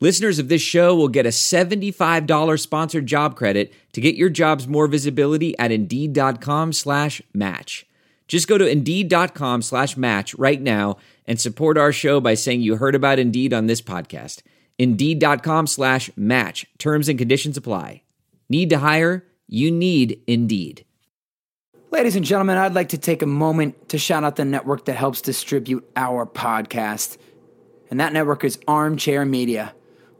Listeners of this show will get a $75 sponsored job credit to get your jobs more visibility at Indeed.com slash match. Just go to Indeed.com slash match right now and support our show by saying you heard about Indeed on this podcast. Indeed.com slash match. Terms and conditions apply. Need to hire? You need Indeed. Ladies and gentlemen, I'd like to take a moment to shout out the network that helps distribute our podcast. And that network is Armchair Media.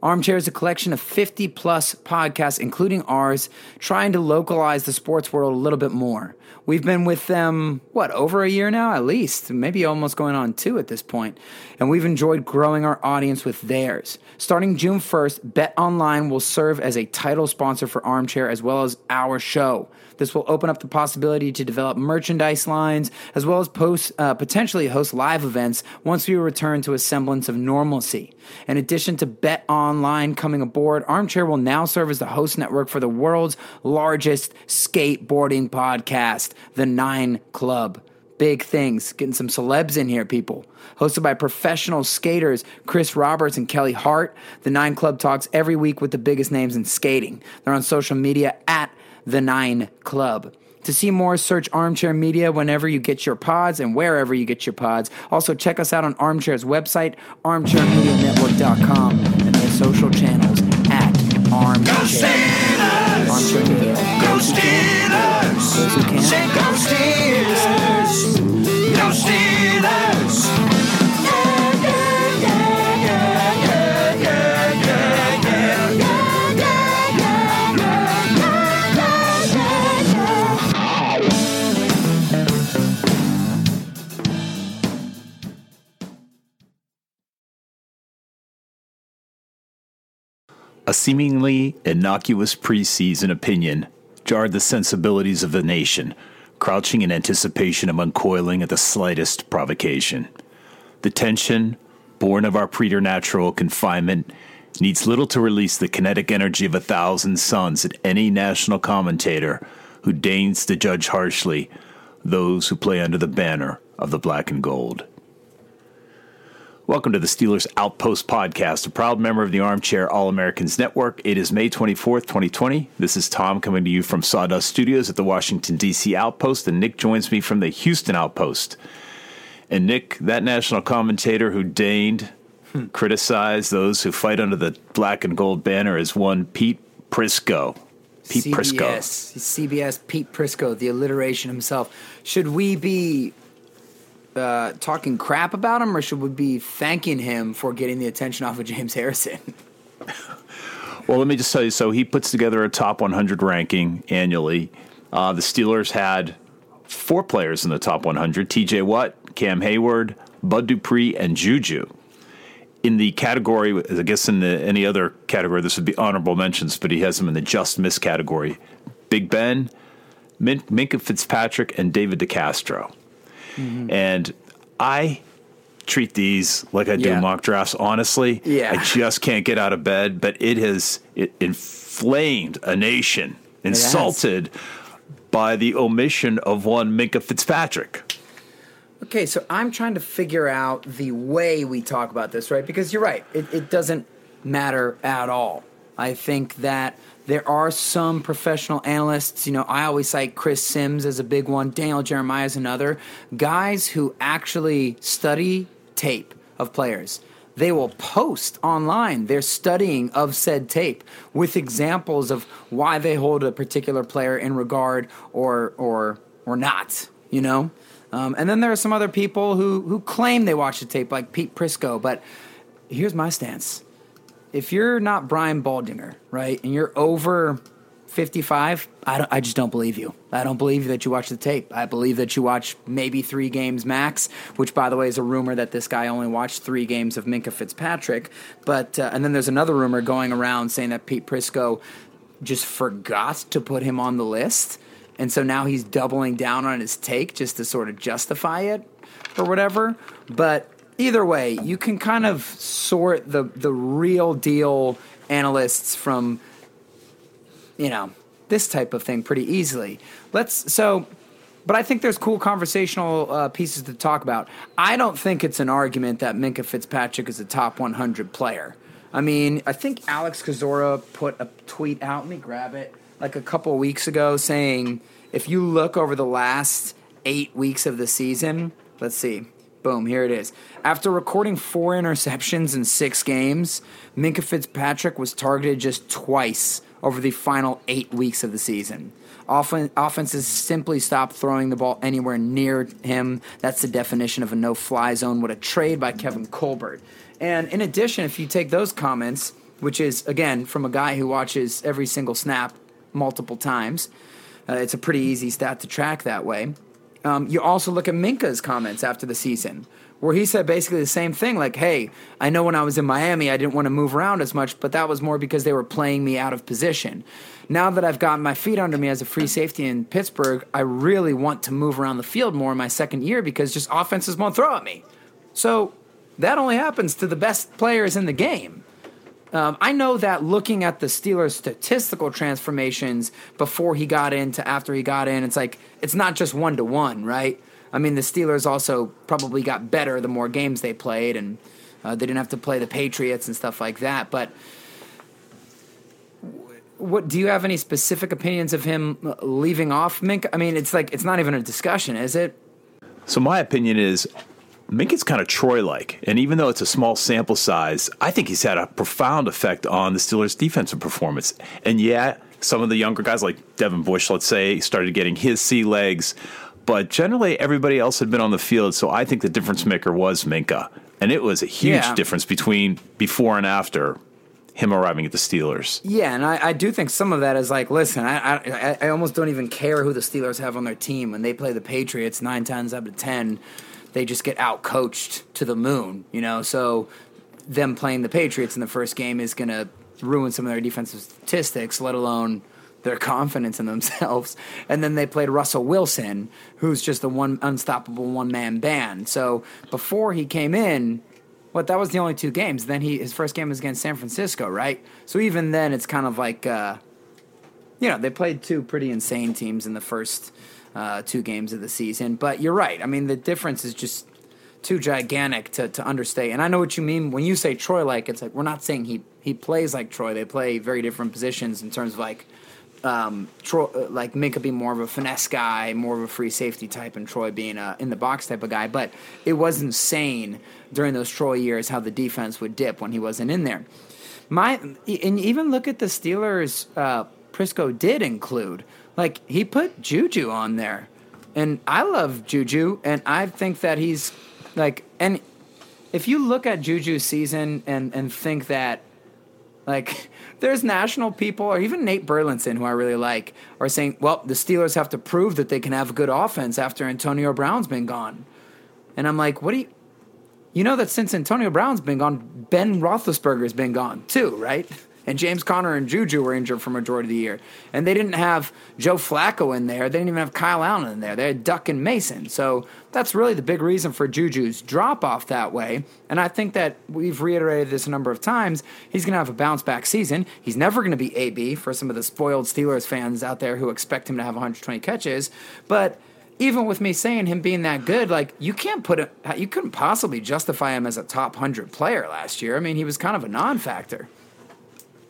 Armchair is a collection of 50 plus podcasts, including ours, trying to localize the sports world a little bit more. We've been with them, what, over a year now, at least, maybe almost going on two at this point. And we've enjoyed growing our audience with theirs. Starting June 1st, Bet Online will serve as a title sponsor for Armchair as well as our show. This will open up the possibility to develop merchandise lines as well as post, uh, potentially host live events once we return to a semblance of normalcy. In addition to Bet Online coming aboard, Armchair will now serve as the host network for the world's largest skateboarding podcast, The Nine Club. Big things, getting some celebs in here, people. Hosted by professional skaters Chris Roberts and Kelly Hart, The Nine Club talks every week with the biggest names in skating. They're on social media at The Nine Club. To see more, search Armchair Media whenever you get your pods and wherever you get your pods. Also, check us out on Armchair's website, armchairmedianetwork.com, and their social channels at Armchair. Armchair Media. Go Steelers! Those who can. Say go Steelers! A seemingly innocuous preseason opinion jarred the sensibilities of the nation, crouching in anticipation of uncoiling at the slightest provocation. The tension, born of our preternatural confinement, needs little to release the kinetic energy of a thousand suns at any national commentator who deigns to judge harshly those who play under the banner of the black and gold. Welcome to the Steelers Outpost Podcast, a proud member of the Armchair All Americans Network. It is May 24th, 2020. This is Tom coming to you from Sawdust Studios at the Washington, D.C. Outpost, and Nick joins me from the Houston Outpost. And Nick, that national commentator who deigned hmm. criticize those who fight under the black and gold banner, is one Pete Prisco. Pete CBS, Prisco. CBS, Pete Prisco, the alliteration himself. Should we be uh, talking crap about him, or should we be thanking him for getting the attention off of James Harrison? Well, let me just tell you. So he puts together a top 100 ranking annually. Uh, the Steelers had four players in the top 100: T.J. Watt, Cam Heyward, Bud Dupree, and Juju. In the category, I guess in the, any other category, this would be honorable mentions, but he has them in the just miss category. Big Ben, Min- Minkah Fitzpatrick, and David DeCastro. Mm-hmm. And I treat these like I do Yeah. mock drafts. Honestly, Yeah. I just can't get out of bed. But it has it inflamed a nation, insulted by the omission of one Minkah Fitzpatrick. Okay, so I'm trying to figure out the way we talk about this, right? Because you're right, it, it doesn't matter at all. I think that there are some professional analysts, you know, I always cite Chris Simms as a big one, Daniel Jeremiah is another, guys who actually study tape of players. They will post online their studying of said tape with examples of why they hold a particular player in regard or or or not, you know? Um, and then there are some other people who, who claim they watch the tape, like Pete Prisco. But here's my stance: if you're not Brian Baldinger, right, and you're over 55, I, I just don't believe you. I don't believe that you watch the tape. I believe that you watch maybe three games max, which, by the way, is a rumor that this guy only watched three games of Minkah Fitzpatrick. But uh, and then there's another rumor going around saying that Pete Prisco just forgot to put him on the list. and so now he's doubling down on his take just to sort of justify it or whatever. But either way, you can kind of sort the the real deal analysts from you know this type of thing pretty easily. Let's so. But I think there's cool conversational uh, pieces to talk about. I don't think it's an argument that Minkah Fitzpatrick is a top 100 player. I mean, I think Alex Kozora put a tweet out. Let me grab it. Like a couple weeks ago, saying if you look over the last eight weeks of the season, let's see. Boom, here it is. After recording four interceptions in six games, Minkah Fitzpatrick was targeted just twice over the final eight weeks of the season. Offen- offenses simply stopped throwing the ball anywhere near him. That's the definition of a no fly zone. What a trade by Kevin Colbert. And in addition, if you take those comments, which is, again, from a guy who watches every single snap multiple times, uh, it's a pretty easy stat to track that way. Um, you also look at Minkah's comments after the season, where he said basically the same thing like, hey, I know when I was in Miami, I didn't want to move around as much, but that was more because they were playing me out of position. Now that I've got my feet under me as a free safety in Pittsburgh, I really want to move around the field more in my second year because just offenses won't throw at me. So that only happens to the best players in the game. Um, I know that looking at the Steelers' statistical transformations before he got in to after he got in, it's like it's not just one to one, right? I mean, the Steelers also probably got better the more games they played, and uh, they didn't have to play the Patriots and stuff like that. But what do you have any specific opinions of him uh, leaving off Mink? I mean, it's like it's not even a discussion, is it? So my opinion is Minkah's kind of Troy like. And even though it's a small sample size, I think he's had a profound effect on the Steelers' defensive performance. And yeah, some of the younger guys, like Devin Bush, let's say, started getting his sea legs. But generally, everybody else had been on the field. So I think the difference maker was Minkah. And it was a huge Yeah. difference between before and after him arriving at the Steelers. Yeah, and I, I do think some of that is like, listen, I, I I almost don't even care who the Steelers have on their team when they play the Patriots nine times out of ten, they just get out coached to the moon, you know. So them playing the Patriots in the first game is going to ruin some of their defensive statistics, let alone their confidence in themselves. And then they played Russell Wilson, who's just the one unstoppable one man band. So before he came in, what that was the only two games. Then he his first game was against San Francisco, right? So even then, it's kind of like, uh, you know, they played two pretty insane teams in the first uh, two games of the season. But you're right. I mean, the difference is just too gigantic to, to understate. And I know what you mean when you say Troy like. It's like we're not saying he he plays like Troy. They play very different positions in terms of like um, Troy, uh, like Minkah being more of a finesse guy, more of a free safety type, and Troy being a in the box type of guy. But it was insane during those Troy years how the defense would dip when he wasn't in there. My and even look at the Steelers. Uh, Prisco did include like he put Juju on there, and I love Juju, and I think that he's like and if you look at Juju's season and and think that like, there's national people, or even Nate Burleson, who I really like, are saying, well, the Steelers have to prove that they can have a good offense after Antonio Brown's been gone. And I'm like, what do you. You know that since Antonio Brown's been gone, Ben Roethlisberger's been gone too, right? And James Conner and Juju were injured for majority of the year. And they didn't have Joe Flacco in there. They didn't even have Kyle Allen in there. They had Duck and Mason. So that's really the big reason for Juju's drop off that way. And I think that we've reiterated this a number of times. He's going to have a bounce back season. He's never going to be AB for some of the spoiled Steelers fans out there who expect him to have 120 catches. But even with me saying him being that good, like you can't put it, you couldn't possibly justify him as a top 100 player last year. I mean, he was kind of a non factor.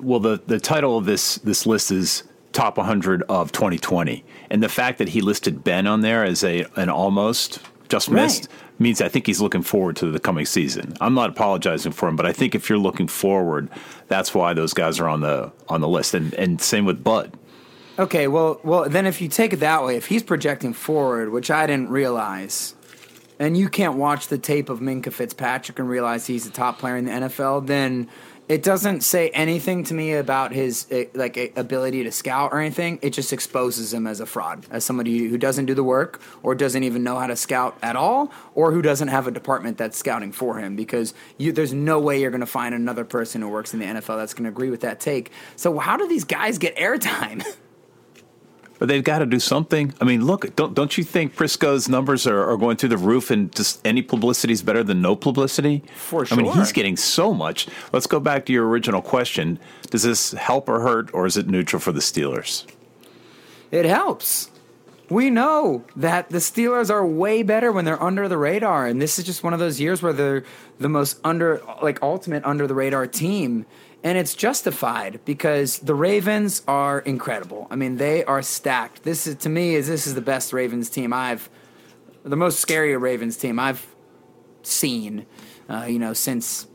Well the the title of this this list is top 100 of 2020 and the fact that he listed ben on there as a an almost just missed Right. means i think he's looking forward to the coming season. I'm not apologizing for him but i think if you're looking forward that's why those guys are on the on the list. And and same with bud. Okay, well, well, then if you take it that way, if he's projecting forward, which I didn't realize, and you can't watch the tape of Minkah Fitzpatrick and realize he's a top player in the NFL, then it doesn't say anything to me about his eh, like eh, ability to scout or anything. It just exposes him as a fraud, as somebody who doesn't do the work or doesn't even know how to scout at all, or who doesn't have a department that's scouting for him. Because you, there's no way you're going to find another person who works in the NFL that's going to agree with that take. So how do these guys get airtime? But they've got to do something. I mean, look, don't don't you think Prisco's numbers are, are going through the roof, and just any publicity is better than no publicity? For sure. I mean, he's getting so much. Let's go back to your original question: Does this help or hurt, or is it neutral for the Steelers? It helps. We know that the Steelers are way better when they're under the radar, and this is just one of those years where they're the most under, like ultimate under the radar team, and it's justified because the Ravens are incredible. I mean, they are stacked. This is to me is this is the best Ravens team I've, the most scary Ravens team I've seen, uh, you know, since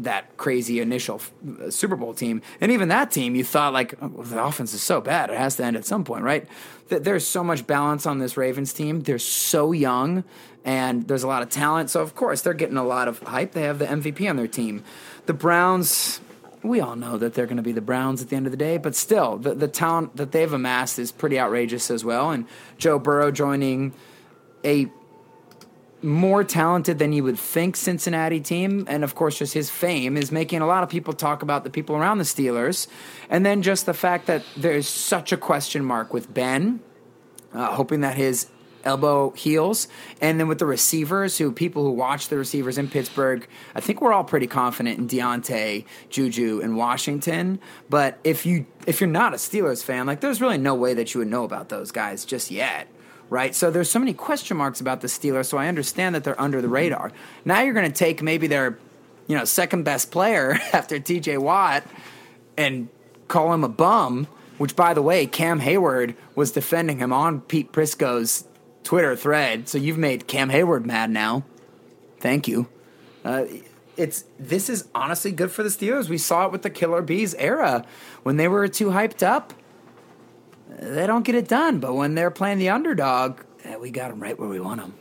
that crazy initial uh, Super Bowl team. And even that team, you thought like oh, the offense is so bad, it has to end at some point, right? Th- There's so much balance on this Ravens team. They're so young, and there's a lot of talent. So of course they're getting a lot of hype. They have the MVP on their team. The Browns. We all know that they're going to be the Browns at the end of the day, but still, the, the talent that they've amassed is pretty outrageous as well. And Joe Burrow joining a more talented than you would think Cincinnati team. And of course, just his fame is making a lot of people talk about the people around the Steelers. And then just the fact that there's such a question mark with Ben, uh, hoping that his elbow heals. And then with the receivers, who people who watch the receivers in Pittsburgh, I think we're all pretty confident in Diontae, Juju, and Washington. But if you if you're not a Steelers fan, like there's really no way that you would know about those guys just yet right? So there's so many question marks about the Steelers. So I understand that they're under the radar. Now you're going to take maybe their, you know, second best player after T.J. Watt and call him a bum. Which, by the way, Cam Heyward was defending him on Pete Prisco's Twitter thread. So you've made Cam Heyward mad now. Thank you. Uh, it's this is honestly good for the Steelers. We saw it with the Killer Bees era when they were too hyped up they don't get it done. But when they're playing the underdog, eh, we got them right where we want them.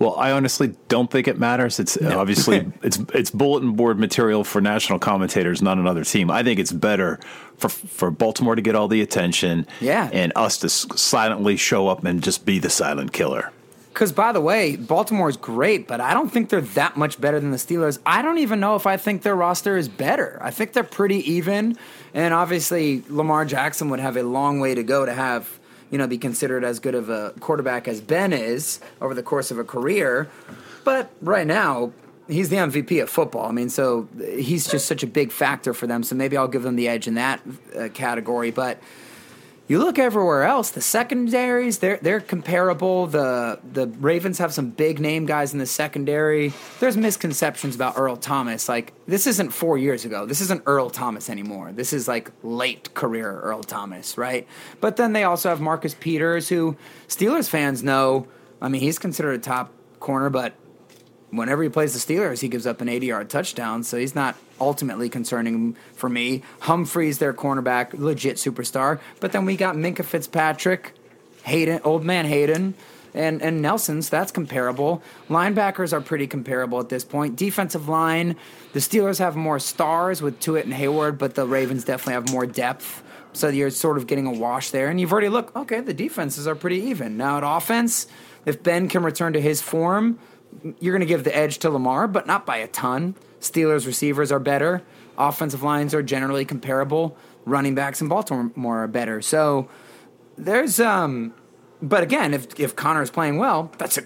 Well, I honestly don't think it matters. It's obviously it's it's bulletin board material for national commentators, not another team. I think it's better for for Baltimore to get all the attention, Yeah. and us to s- silently show up and just be the silent killer. Because, by the way, Baltimore is great, but I don't think they're that much better than the Steelers. I don't even know if I think their roster is better. I think they're pretty even. And obviously, Lamar Jackson would have a long way to go to have, you know, be considered as good of a quarterback as Ben is over the course of a career. But right now, he's the MVP of football. I mean, so he's just such a big factor for them. So maybe I'll give them the edge in that uh, category. But you look everywhere else, the secondaries, they're they're comparable. The the Ravens have some big name guys in the secondary. There's misconceptions about Earl Thomas. Like this isn't four years ago. This isn't Earl Thomas anymore. This is like late career Earl Thomas, right? But then they also have Marcus Peters, who Steelers fans know. I mean, he's considered a top corner, but whenever he plays the Steelers, he gives up an 80 yard touchdown, so he's not ultimately concerning for me. Humphrey's their cornerback, legit superstar. But then we got Minkah Fitzpatrick, Haden, old man Haden, and, and Nelson's. That's comparable. Linebackers are pretty comparable at this point. Defensive line, the Steelers have more stars with Tuitt and Heyward, but the Ravens definitely have more depth. So you're sort of getting a wash there. And you've already looked, okay, the defenses are pretty even. Now at offense, if Ben can return to his form, you're going to give the edge to Lamar, but not by a ton. Steelers receivers are better. Offensive lines are generally comparable. Running backs in Baltimore are better. So there's um but again, if if Conner is playing well, that's a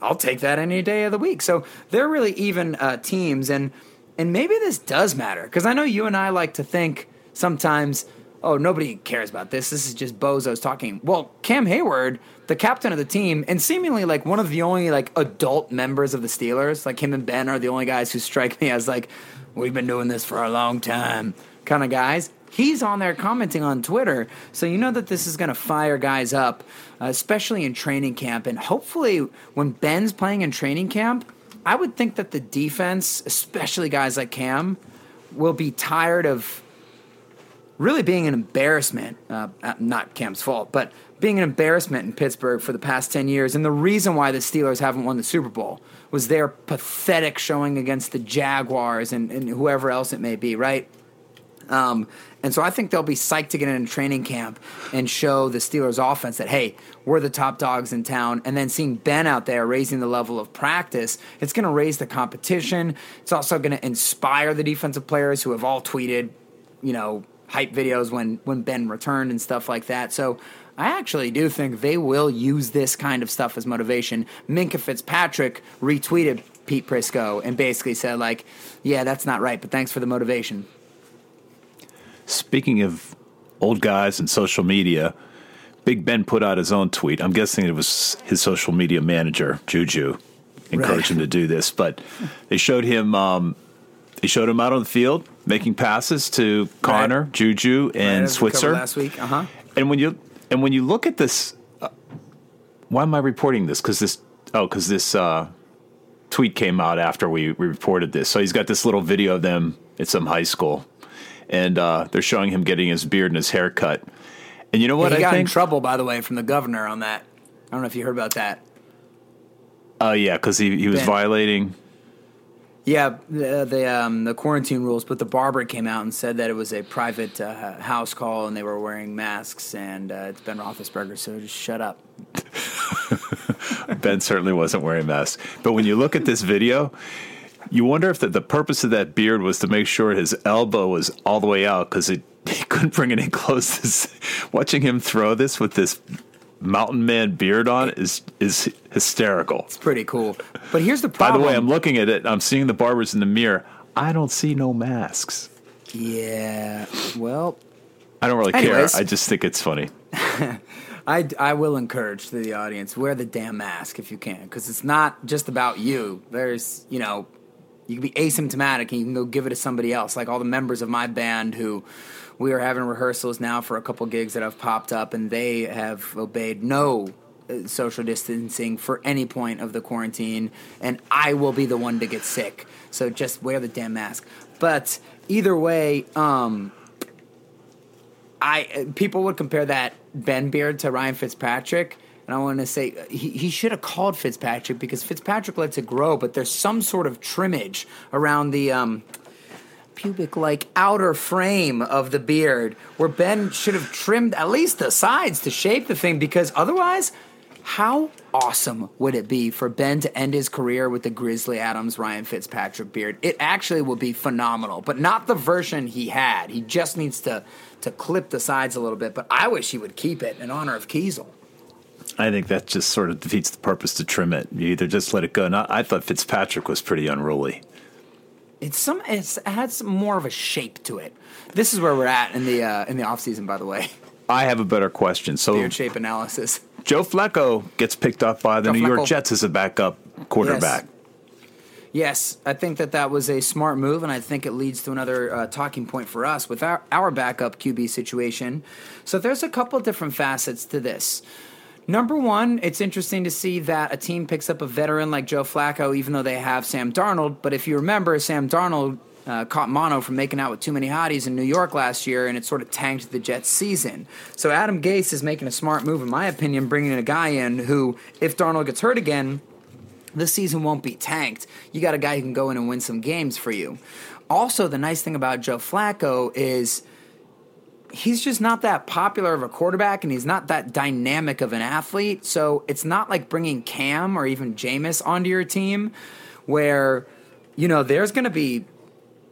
I'll take that any day of the week. So they're really even uh, teams, and and maybe this does matter because I know you and I like to think sometimes, oh, nobody cares about this. This is just bozos talking. Well, Cam Heyward, the captain of the team, and seemingly like one of the only like adult members of the Steelers, like him and Ben are the only guys who strike me as like we've been doing this for a long time kind of guys. He's on there commenting on Twitter, so you know that this is going to fire guys up, uh, especially in training camp. And hopefully, when Ben's playing in training camp, I would think that the defense, especially guys like Cam, will be tired of really being an embarrassment. Uh, not Cam's fault, but being an embarrassment in Pittsburgh for the past 10 years. And the reason why the Steelers haven't won the Super Bowl was their pathetic showing against the Jaguars and, and whoever else it may be, right? Um, and so I think they'll be psyched to get in training camp and show the Steelers offense that, hey, we're the top dogs in town. And then seeing Ben out there raising the level of practice, it's going to raise the competition. It's also going to inspire the defensive players who have all tweeted, you know, hype videos when when Ben returned and stuff like that. So I actually do think they will use this kind of stuff as motivation. Minkah Fitzpatrick retweeted Pete Prisco and basically said like, "Yeah, that's not right, but thanks for the motivation." Speaking of old guys and social media, Big Ben put out his own tweet. I'm guessing it was his social media manager, Juju, encouraged Right. him to do this. But they showed him. Um, they showed him out on the field making passes to Conner, Juju, and covered Switzer. last week, uh huh. And when you and when you look at this, uh, why am I reporting this? Because this oh, because this uh, tweet came out after we, we reported this. So he's got this little video of them at some high school, and uh, they're showing him getting his beard and his hair cut. And you know what he I got in trouble, by the way, from the governor on that. I don't know if you heard about that. Oh yeah, because he, he was Ben. violating. Yeah, the the, um, the quarantine rules, but the barber came out and said that it was a private uh, house call and they were wearing masks, and uh, it's Ben Roethlisberger, so just shut up. Ben certainly wasn't wearing a mask. But when you look at this video, you wonder if the, the purpose of that beard was to make sure his elbow was all the way out because he couldn't bring it in close. Watching him throw this with this mountain man beard on is is hysterical. It's pretty cool. But here's the problem. By the way, I'm looking at it. I'm seeing the barbers in the mirror. I don't see no masks. yeah, well, I don't really Anyways. care. I just think it's funny. I, I will encourage to the audience wear the damn mask if you can because it's not just about you there's you know you can be asymptomatic and you can go give it to somebody else like all the members of my band who we are having rehearsals now for a couple gigs that have popped up and they have obeyed no uh, social distancing for any point of the quarantine and i will be the one to get sick. So just wear the damn mask. But either way um I people would compare that Ben Beard to Ryan Fitzpatrick, and I want to say he, he should have called Fitzpatrick because Fitzpatrick lets it grow, but there's some sort of trimmage around the um, pubic like outer frame of the beard where Ben should have trimmed at least the sides to shape the thing because otherwise. How awesome would it be for Ben to end his career with the Grizzly Adams Ryan Fitzpatrick beard? It actually would be phenomenal, but not the version he had. He just needs to to clip the sides a little bit. But I wish he would keep it in honor of Keisel. I think that just sort of defeats the purpose to trim it. You either just let it go. I, I thought Fitzpatrick was pretty unruly. It's some it's, it has more of a shape to it. This is where we're at in the uh, in the off season, by the way. I have a better question. So Beard shape analysis. Joe Flacco gets picked up by the Joe New York Jets as a backup quarterback. Yes, I think that that was a smart move, and I think it leads to another uh, talking point for us with our, our backup QB situation. So there's a couple different facets to this. Number one, it's interesting to see that a team picks up a veteran like Joe Flacco, even though they have Sam Darnold. But if you remember, Sam Darnold uh, caught mono from making out with too many hotties in New York last year, and it sort of tanked the Jets' season. So Adam Gase is making a smart move, in my opinion, bringing a guy in who, if Darnold gets hurt again, this season won't be tanked. You got a guy who can go in and win some games for you. Also, the nice thing about Joe Flacco is he's just not that popular of a quarterback and he's not that dynamic of an athlete. So it's not like bringing Cam or even Jameis onto your team where, you know, there's going to be.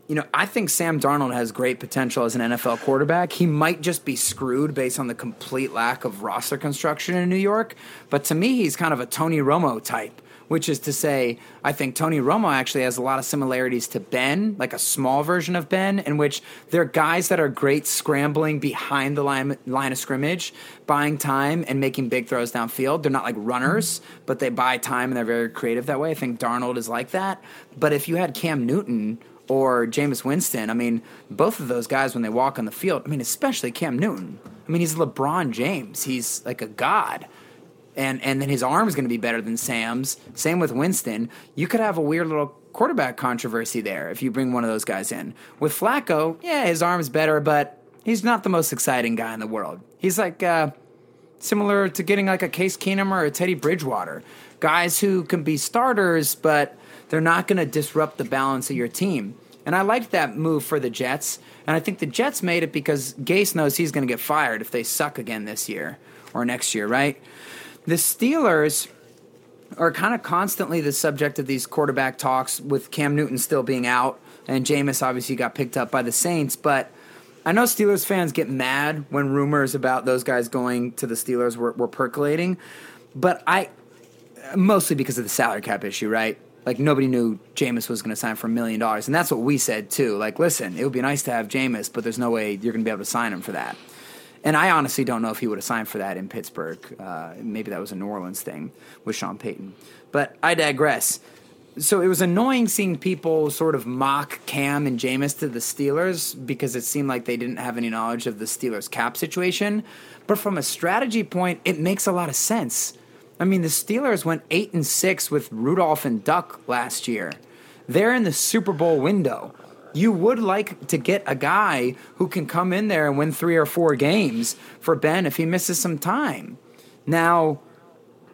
You know, I think Sam Darnold has great potential as an NFL quarterback. He might just be screwed based on the complete lack of roster construction in New York. But to me, he's kind of a Tony Romo type which is to say, I think Tony Romo actually has a lot of similarities to Ben, like a small version of Ben, in which they're guys that are great scrambling behind the line, line of scrimmage, buying time and making big throws downfield. They're not like runners, but they buy time and they're very creative that way. I think Darnold is like that. But if you had Cam Newton or Jameis Winston, I mean, both of those guys when they walk on the field, I mean, especially Cam Newton. I mean, he's LeBron James. He's like a god and and then his arm's going to be better than Sam's. Same with Winston. You could have a weird little quarterback controversy there if you bring one of those guys in. With Flacco, yeah, his arm's better, but he's not the most exciting guy in the world. He's like uh, similar to getting like a Case Keenum or a Teddy Bridgewater, guys who can be starters, but they're not going to disrupt the balance of your team. And I liked that move for the Jets. And I think the Jets made it because Gase knows he's going to get fired if they suck again this year or next year, right? The Steelers are kind of constantly the subject of these quarterback talks with Cam Newton still being out and Jameis obviously got picked up by the Saints, but I know Steelers fans get mad when rumors about those guys going to the Steelers were, were percolating, but I mostly because of the salary cap issue, right? Like nobody knew Jameis was going to sign for a million dollars, and that's what we said too. Like, listen, it would be nice to have Jameis, but there's no way you're going to be able to sign him for that. And I honestly don't know if he would have signed for that in Pittsburgh. Uh, maybe that was a New Orleans thing with Sean Payton. But I digress. So it was annoying seeing people sort of mock Cam and Jameis to the Steelers because it seemed like they didn't have any knowledge of the Steelers cap situation. But from a strategy point, it makes a lot of sense. I mean, the Steelers went eight and six with Rudolph and Duck last year. They're in the Super Bowl window. You would like to get a guy who can come in there and win three or four games for Ben if he misses some time. Now,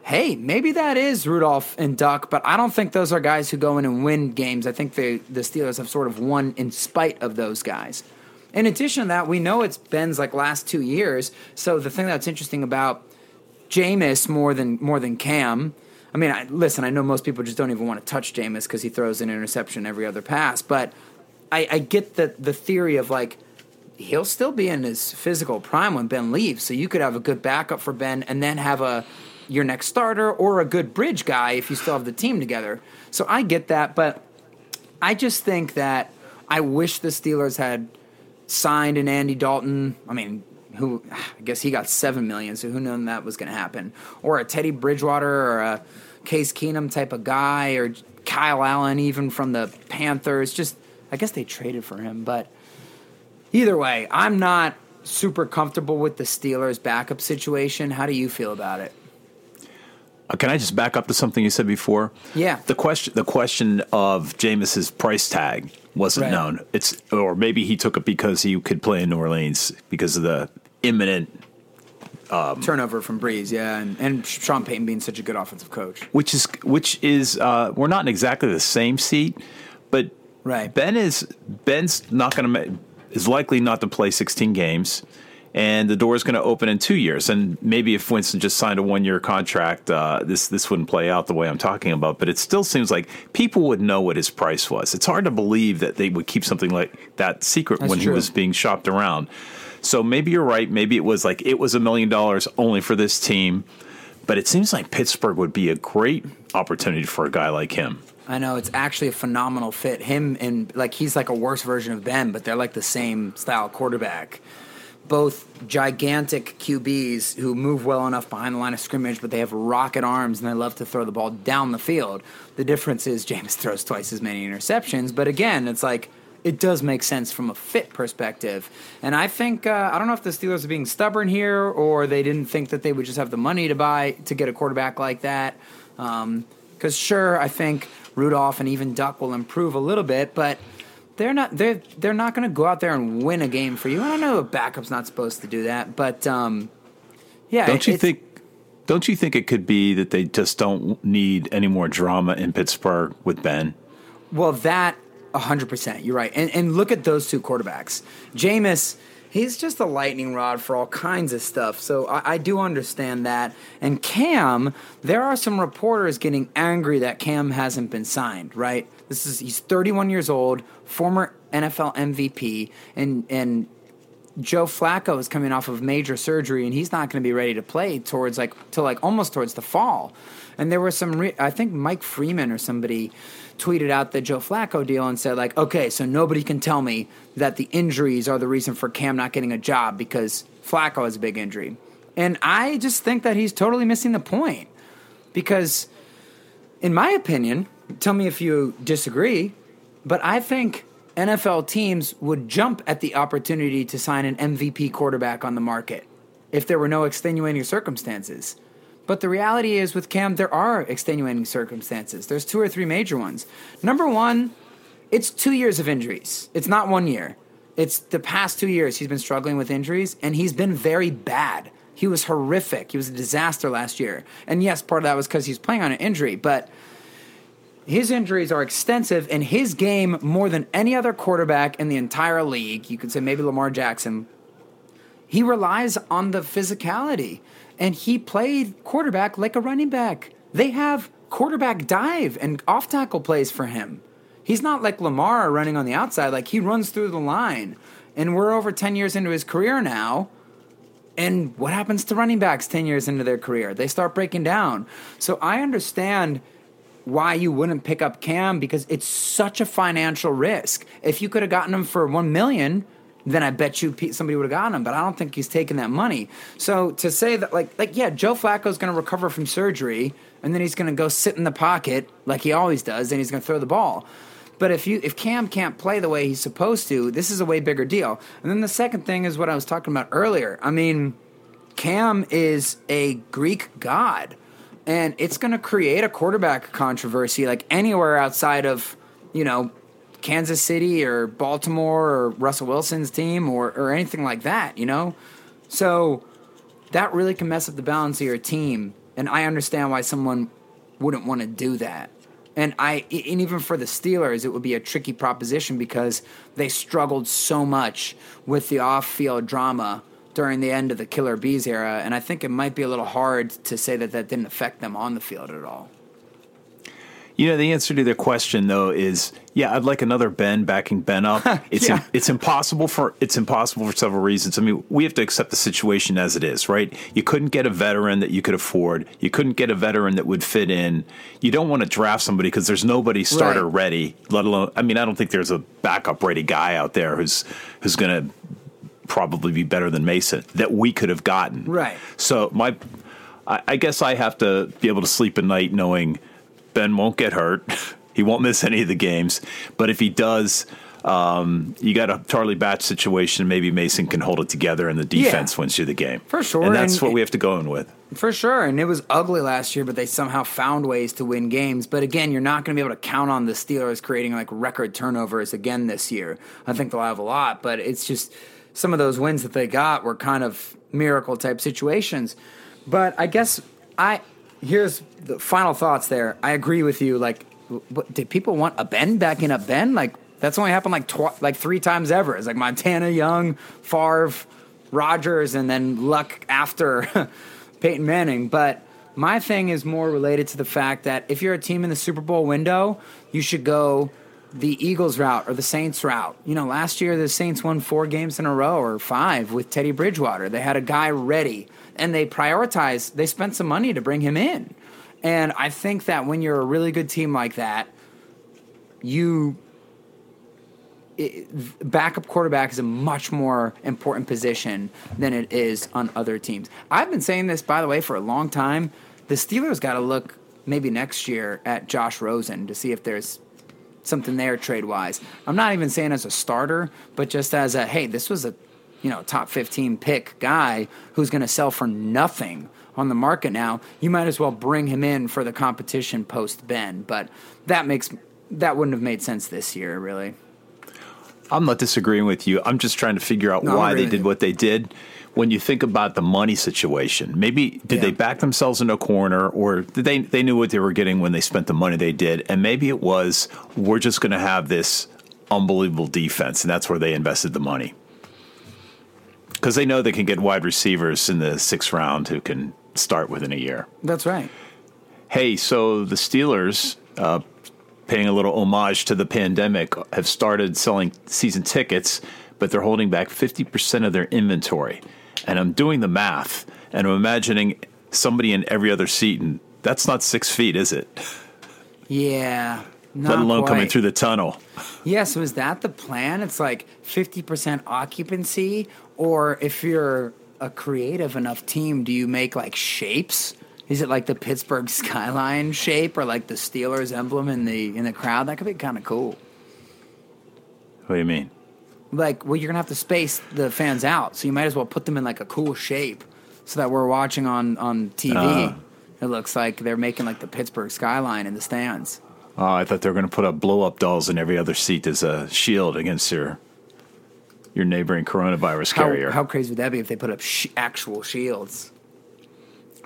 hey, maybe that is Rudolph and Duck, but I don't think those are guys who go in and win games. I think the the Steelers have sort of won in spite of those guys. In addition to that, we know it's Ben's like last two years. So the thing that's interesting about Jameis more than more than Cam. I mean, I, listen, I know most people just don't even want to touch Jameis because he throws an interception every other pass, but I, I get the the theory of like he'll still be in his physical prime when Ben leaves, so you could have a good backup for Ben and then have a your next starter or a good bridge guy if you still have the team together. So I get that, but I just think that I wish the Steelers had signed an Andy Dalton. I mean, who I guess he got seven million, so who knew that was going to happen? Or a Teddy Bridgewater or a Case Keenum type of guy, or Kyle Allen, even from the Panthers. Just I guess they traded for him, but either way, I'm not super comfortable with the Steelers' backup situation. How do you feel about it? Uh, Can I just back up to something you said before? Yeah. The question the question of Jameis's price tag wasn't Right. known. It's or maybe he took it because he could play in New Orleans because of the imminent Turnover from Brees, yeah, and, and Sean Payton being such a good offensive coach. which is which is uh, we're not in exactly the same seat, Right. Ben is Ben's not going to is likely not to play 16 games, and the door is going to open in two years. And maybe if Winston just signed a one year contract, uh, this this wouldn't play out the way I'm talking about. But it still seems like people would know what his price was. It's hard to believe that they would keep something like that secret That's when true. he was being shopped around. So maybe you're right. Maybe it was like it was a million dollars only for this team. But it seems like Pittsburgh would be a great opportunity for a guy like him. I know it's actually a phenomenal fit. Him and like he's like a worse version of Ben, but they're like the same style quarterback. Both gigantic QBs who move well enough behind the line of scrimmage, but they have rocket arms and they love to throw the ball down the field. The difference is James throws twice as many interceptions, but again, it's like it does make sense from a fit perspective. And I think uh, I don't know if the Steelers are being stubborn here or they didn't think that they would just have the money to buy to get a quarterback like that. Because sure, I think Rudolph and even Duck will improve a little bit, but they're not they're they're not going to go out there and win a game for you. And I know a backup's not supposed to do that, but um, yeah, Don't you think? Don't you think it could be that they just don't need any more drama in Pittsburgh with Ben? Well, that 100%. You're right. And, and look at those two quarterbacks. Jameis, he's just a lightning rod for all kinds of stuff. So I, I do understand that. And Cam, there are some reporters getting angry that Cam hasn't been signed, right? This is he's 31 years old, former NFL MVP, and and Joe Flacco is coming off of major surgery and he's not going to be ready to play towards like to like almost towards the fall. And there were some re- I think Mike Freeman or somebody tweeted out the Joe Flacco deal and said like, "Okay, so nobody can tell me that the injuries are the reason for Cam not getting a job because Flacco has a big injury." And I just think that he's totally missing the point. Because in my opinion, tell me if you disagree, but I think NFL teams would jump at the opportunity to sign an MVP quarterback on the market if there were no extenuating circumstances. But the reality is, with Cam, there are extenuating circumstances. There's two or three major ones. Number one, it's two years of injuries. It's not one year. It's the past two years he's been struggling with injuries, and he's been very bad. He was horrific. He was a disaster last year. And yes, part of that was because he's playing on an injury, but his injuries are extensive in his game more than any other quarterback in the entire league. You could say maybe Lamar Jackson. He relies on the physicality, and he played quarterback like a running back. They have quarterback dive and off tackle plays for him. He's not like Lamar running on the outside, like he runs through the line. And we're over 10 years into his career now. And what happens to running backs 10 years into their career? They start breaking down. So I understand why you wouldn't pick up Cam because it's such a financial risk. If you could have gotten him for 1 million, then I bet you somebody would have gotten him, but I don't think he's taking that money. So to say that like like yeah, Joe Flacco's going to recover from surgery and then he's going to go sit in the pocket like he always does and he's going to throw the ball. But if you if Cam can't play the way he's supposed to, this is a way bigger deal. And then the second thing is what I was talking about earlier. I mean, Cam is a Greek god, and it's going to create a quarterback controversy like anywhere outside of you know Kansas City or Baltimore or Russell Wilson's team or or anything like that. You know, so that really can mess up the balance of your team, and I understand why someone wouldn't want to do that. And I, and even for the Steelers, it would be a tricky proposition because they struggled so much with the off-field drama during the end of the Killer Bees era, and I think it might be a little hard to say that that didn't affect them on the field at all. You know, the answer to their question though is yeah, I'd like another Ben backing Ben up. It's Yeah. it's impossible for it's impossible for several reasons. I mean, we have to accept the situation as it is, right? You couldn't get a veteran that you could afford. You couldn't get a veteran that would fit in. You don't want to draft somebody because there's nobody starter Right. ready. Let alone, I mean, I don't think there's a backup ready guy out there who's who's going to probably be better than Mason that we could have gotten. Right. So my, I, I guess I have to be able to sleep at night knowing Ben won't get hurt. he won't miss any of the games. But if he does, um, you got a Charlie Batch situation. Maybe Mason can hold it together, and the defense wins you the game For sure, And that's and what we have to go in with. For sure, and it was ugly last year, but they somehow found ways to win games. But again, you're not going to be able to count on the Steelers creating like record turnovers again this year. I think they'll have a lot, but it's just some of those wins that they got were kind of miracle type situations. But I guess I here's the final thoughts there. I agree with you. Like, what, did people want a Ben backing up Ben? Like that's only happened like tw- like three times ever. It's like Montana, Young, Favre, Rodgers, and then Luck after Peyton Manning. But my thing is more related to the fact that if you're a team in the Super Bowl window, you should go the Eagles route or the Saints route. You know, last year the Saints won four games in a row or five with Teddy Bridgewater. They had a guy ready and they prioritized, they spent some money to bring him in. And I think that when you're a really good team like that, you it, backup quarterback is a much more important position than it is on other teams. I've been saying this, by the way, for a long time. The Steelers got to look maybe next year at Josh Rosen to see if there's something there trade wise. I'm not even saying as a starter, but just as a hey, this was a you know top 15 pick guy who's going to sell for nothing on the market now. You might as well bring him in for the competition post Ben, but that makes that wouldn't have made sense this year, really. I'm not disagreeing with you. I'm just trying to figure out No, why they did what they did. When you think about the money situation, maybe did Yeah. they back themselves in a corner, or did they they knew what they were getting when they spent the money they did, and maybe it was we're just going to have this unbelievable defense, and that's where they invested the money because they know they can get wide receivers in the sixth round who can start within a year. That's right. Hey, so the Steelers, uh, paying a little homage to the pandemic, have started selling season tickets, but they're holding back 50% of their inventory. And I'm doing the math, and I'm imagining somebody in every other seat, and that's not six feet, is it? Yeah. Not Let alone coming through the tunnel. Yeah, so is that the plan? It's like 50% occupancy? Or if you're a creative enough team, do you make like shapes? Is it like the Pittsburgh skyline shape or like the Steelers emblem in the in the crowd? That could be kind of cool. What do you mean? Like, well, you're gonna have to space the fans out, so you might as well put them in like a cool shape, so that we're watching on on TV. Ah. It looks like they're making like the Pittsburgh skyline in the stands. Oh, I thought they were going to put up blow up dolls in every other seat as a shield against your your neighboring coronavirus How, carrier. how crazy would that be if they put up sh- actual shields?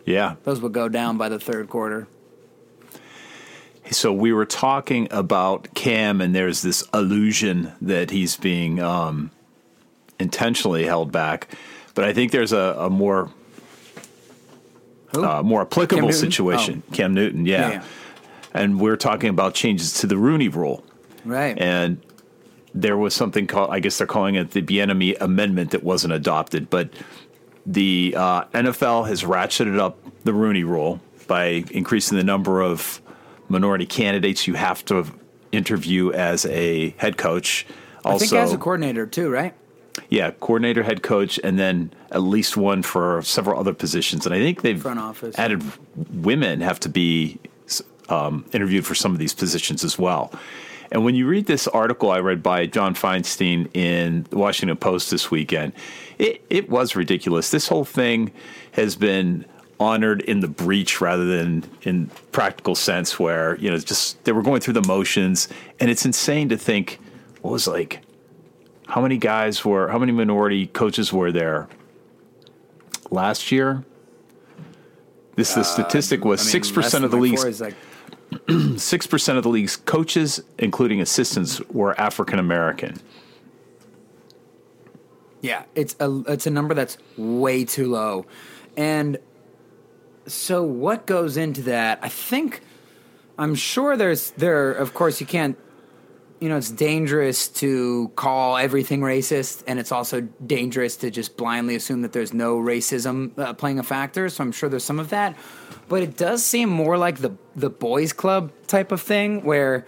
yeah. Those would go down by the third quarter. So we were talking about Cam, and there's this illusion that he's being um, intentionally held back. But I think there's a, a more uh, more applicable Newton? situation. Cam Newton, yeah. Yeah, yeah. And we're talking about changes to the Rooney Rule, Right. and there was something called, I guess they're calling it the Bieniemy Amendment that wasn't adopted, but the uh, NFL has ratcheted up the Rooney Rule by increasing the number of minority candidates you have to interview as a head coach. Also, I think as a coordinator too, right? yeah, coordinator, head coach, and then at least one for several other positions. And I think they've Front office. added women have to be um, interviewed for some of these positions as well. And when you read this article I read by John Feinstein in the Washington Post this weekend, it, it was ridiculous. This whole thing has been honored in the breach rather than in practical sense where, you know, just they were going through the motions. And it's insane to think what was like how many guys were how many minority coaches were there last year? This the statistic was Uh, I mean, six percent than of the like league's like six percent of the league's coaches, including assistants, were African American. Yeah, it's a it's a number that's way too low. And so what goes into that? I think I'm sure there's there of course you can't you know it's dangerous to call everything racist and it's also dangerous to just blindly assume that there's no racism uh, playing a factor so i'm sure there's some of that but it does seem more like the the boys club type of thing where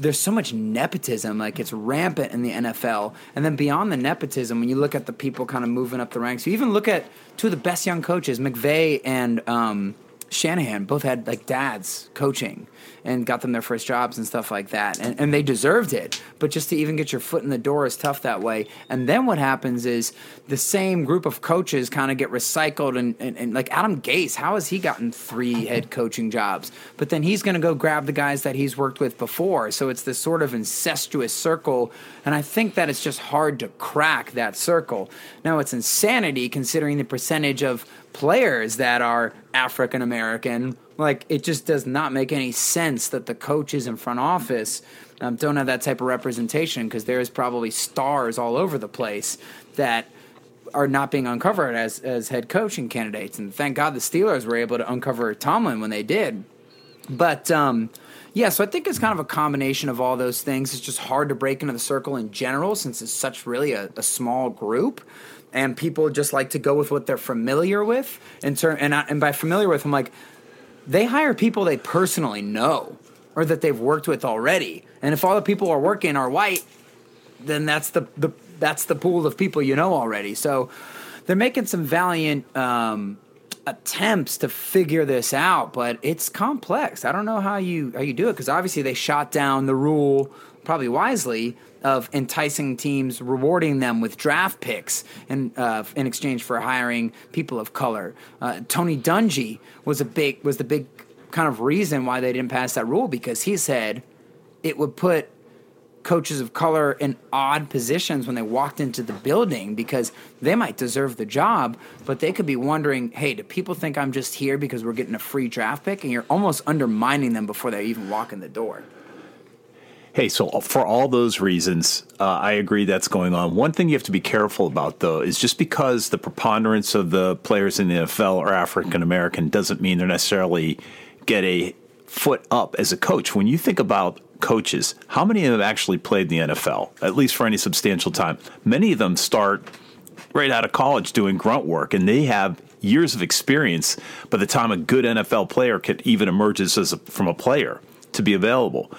there's so much nepotism like it's rampant in the NFL and then beyond the nepotism when you look at the people kind of moving up the ranks you even look at two of the best young coaches McVay and um, Shanahan both had like dads coaching and got them their first jobs and stuff like that. And, and they deserved it. But just to even get your foot in the door is tough that way. And then what happens is the same group of coaches kind of get recycled. And, and, and like Adam Gase, how has he gotten three head coaching jobs? But then he's going to go grab the guys that he's worked with before. So it's this sort of incestuous circle. And I think that it's just hard to crack that circle. Now, it's insanity considering the percentage of players that are African American. Like, it just does not make any sense that the coaches in front office um, don't have that type of representation because there's probably stars all over the place that are not being uncovered as, as head coaching candidates. And thank God the Steelers were able to uncover Tomlin when they did. But um, yeah, so I think it's kind of a combination of all those things. It's just hard to break into the circle in general since it's such really a, a small group, and people just like to go with what they're familiar with. In turn, and I, and by familiar with, I'm like they hire people they personally know or that they've worked with already. And if all the people are working are white, then that's the, the that's the pool of people you know already. So they're making some valiant um, attempts to figure this out, but it's complex. I don't know how you how you do it because obviously they shot down the rule probably wisely of enticing teams, rewarding them with draft picks in uh, in exchange for hiring people of color. Uh, Tony Dungy was a big was the big kind of reason why they didn't pass that rule because he said it would put coaches of color in odd positions when they walked into the building because they might deserve the job, but they could be wondering, hey, do people think I'm just here because we're getting a free draft pick? And you're almost undermining them before they even walk in the door. Hey, so for all those reasons, uh, I agree that's going on. One thing you have to be careful about, though, is just because the preponderance of the players in the NFL are African American doesn't mean they're necessarily get a foot up as a coach. When you think about coaches, how many of them actually played the NFL, at least for any substantial time? Many of them start right out of college doing grunt work, and they have years of experience by the time a good NFL player could even emerges as a, from a player to be available.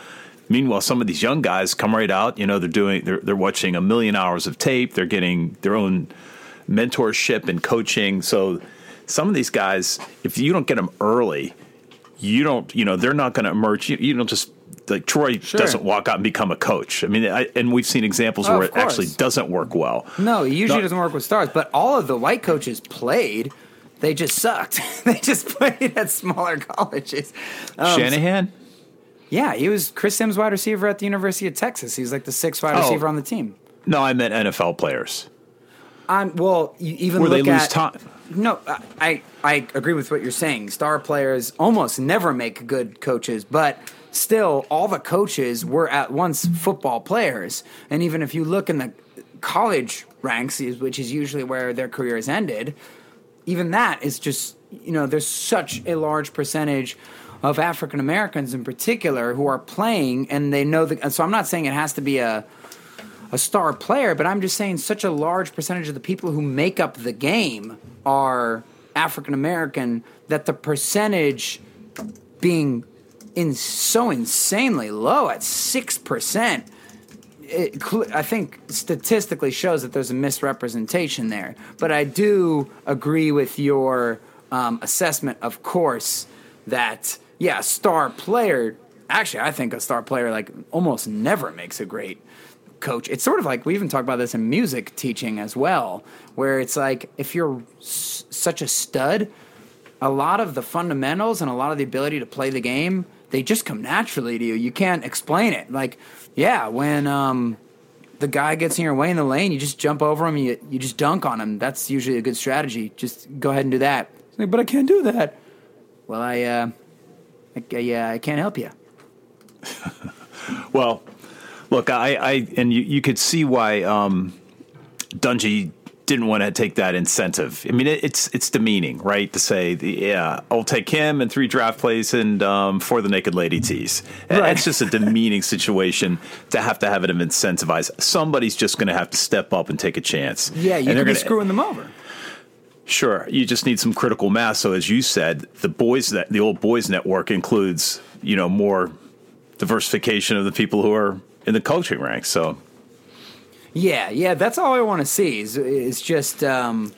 Meanwhile, some of these young guys come right out. You know, they're doing they're they're watching a million hours of tape. They're getting their own mentorship and coaching. So some of these guys, if you don't get them early, you don't. You know, they're not going to emerge. You, you don't just like Troy doesn't walk out and become a coach. I mean, I, and we've seen examples Oh, where it actually doesn't work well. No, it usually No. doesn't work with stars, but all of the white coaches played. They just sucked. they just played at smaller colleges. Um, Shanahan. Yeah, he was Chris Simms wide receiver at the University of Texas. He's like the sixth wide Oh. receiver on the team. No, I meant NFL players. Um, well, you even Where look they lose at time. No, I, I agree with what you're saying. Star players almost never make good coaches, but still, all the coaches were at once football players. And even if you look in the college ranks, which is usually where their career has ended, even that is just you know there's such a large percentage of African Americans in particular who are playing and they know the. So I'm not saying it has to be a a star player, but I'm just saying such a large percentage of the people who make up the game are African American that the percentage being in so insanely low at 6% cl- I think statistically shows that there's a misrepresentation there. But I do agree with your um, assessment, of course, that yeah, a star player. Actually, I think a star player like almost never makes a great coach. It's sort of like we even talk about this in music teaching as well, where it's like if you're s- such a stud, a lot of the fundamentals and a lot of the ability to play the game they just come naturally to you. You can't explain it. Like, yeah, when um, the guy gets in your way in the lane, you just jump over him. You you just dunk on him. That's usually a good strategy. Just go ahead and do that. Like, but I can't do that. Well, I uh, I, yeah, I can't help you. Well, look, I, I and you, you could see why um, Dungy didn't want to take that incentive. I mean, it, it's it's demeaning, right? To say, the, yeah, I'll take him and three draft plays and um, for the naked lady tees. Right. It's just a demeaning situation to have to have it incentivized. Somebody's just going to have to step up and take a chance. Yeah, you And they're could be gonna- screwing them over. Sure, you just need some critical mass. So, as you said, the boys that the old boys network includes you know more diversification of the people who are in the coaching ranks. So, Yeah, yeah, that's all I want to see. Is is just um,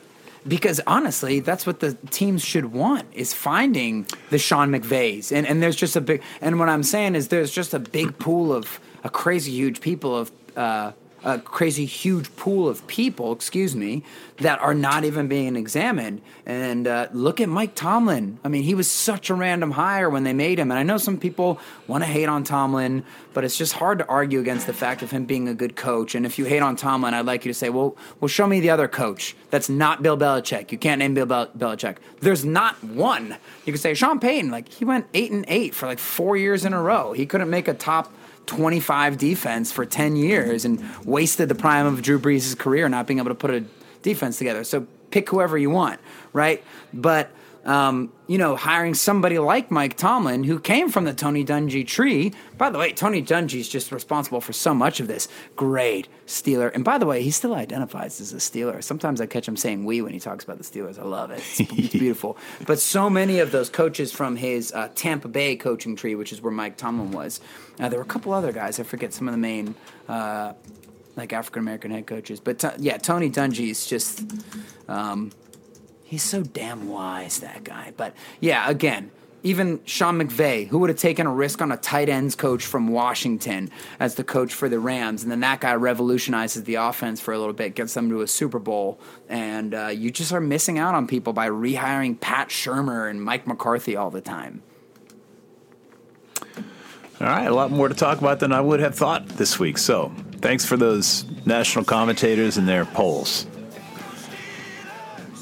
because honestly, that's what the teams should want is finding the Sean McVays, and and there's just a big. And what I'm saying is there's just a big pool of a crazy huge people of. Uh, a crazy huge pool of people, excuse me, that are not even being examined. And uh, look at Mike Tomlin. I mean, he was such a random hire when they made him. And I know some people want to hate on Tomlin, but it's just hard to argue against the fact of him being a good coach. And if you hate on Tomlin, I'd like you to say, well, well, show me the other coach that's not Bill Belichick. You can't name Bill Bel- Belichick. There's not one. You could say Sean Payton, like he went eight and eight for like four years in a row. He couldn't make a top 25 defense for 10 years and wasted the prime of Drew Brees' career not being able to put a defense together. So pick whoever you want, right? But um, you know, hiring somebody like Mike Tomlin, who came from the Tony Dungy tree. By the way, Tony Dungy's just responsible for so much of this. Great Steeler. And by the way, he still identifies as a Steeler. Sometimes I catch him saying we when he talks about the Steelers. I love it. It's, it's beautiful. But so many of those coaches from his uh, Tampa Bay coaching tree, which is where Mike Tomlin was, uh, there were a couple other guys. I forget some of the main. Uh, like African American head coaches, but t- yeah, Tony Dungy is just um, he's so damn wise, that guy. But yeah, again, even Sean McVay, who would have taken a risk on a tight ends coach from Washington as the coach for the Rams, and then that guy revolutionizes the offense for a little bit, gets them to a Super Bowl, and uh, you just are missing out on people by rehiring Pat Shurmur and Mike McCarthy all the time. all right, a lot more to talk about than I would have thought this week. So, thanks for those national commentators and their polls.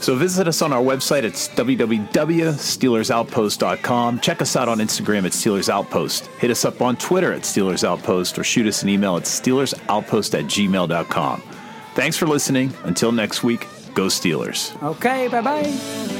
So visit us on our website at www.steelersoutpost.com. Check us out on Instagram at Steelers Outpost. Hit us up on Twitter at Steelers Outpost or shoot us an email at steelersoutpost at gmail.com. Thanks for listening. Until next week, go Steelers. Okay, bye bye.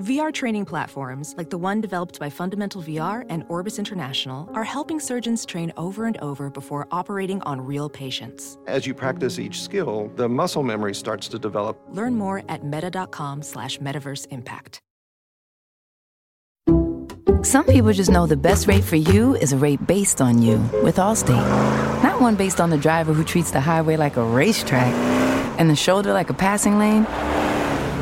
VR training platforms, like the one developed by Fundamental VR and Orbis International, are helping surgeons train over and over before operating on real patients. As you practice each skill, the muscle memory starts to develop. Learn more at meta.com slash metaverse impact. Some people just know the best rate for you is a rate based on you with Allstate. Not one based on the driver who treats the highway like a racetrack and the shoulder like a passing lane.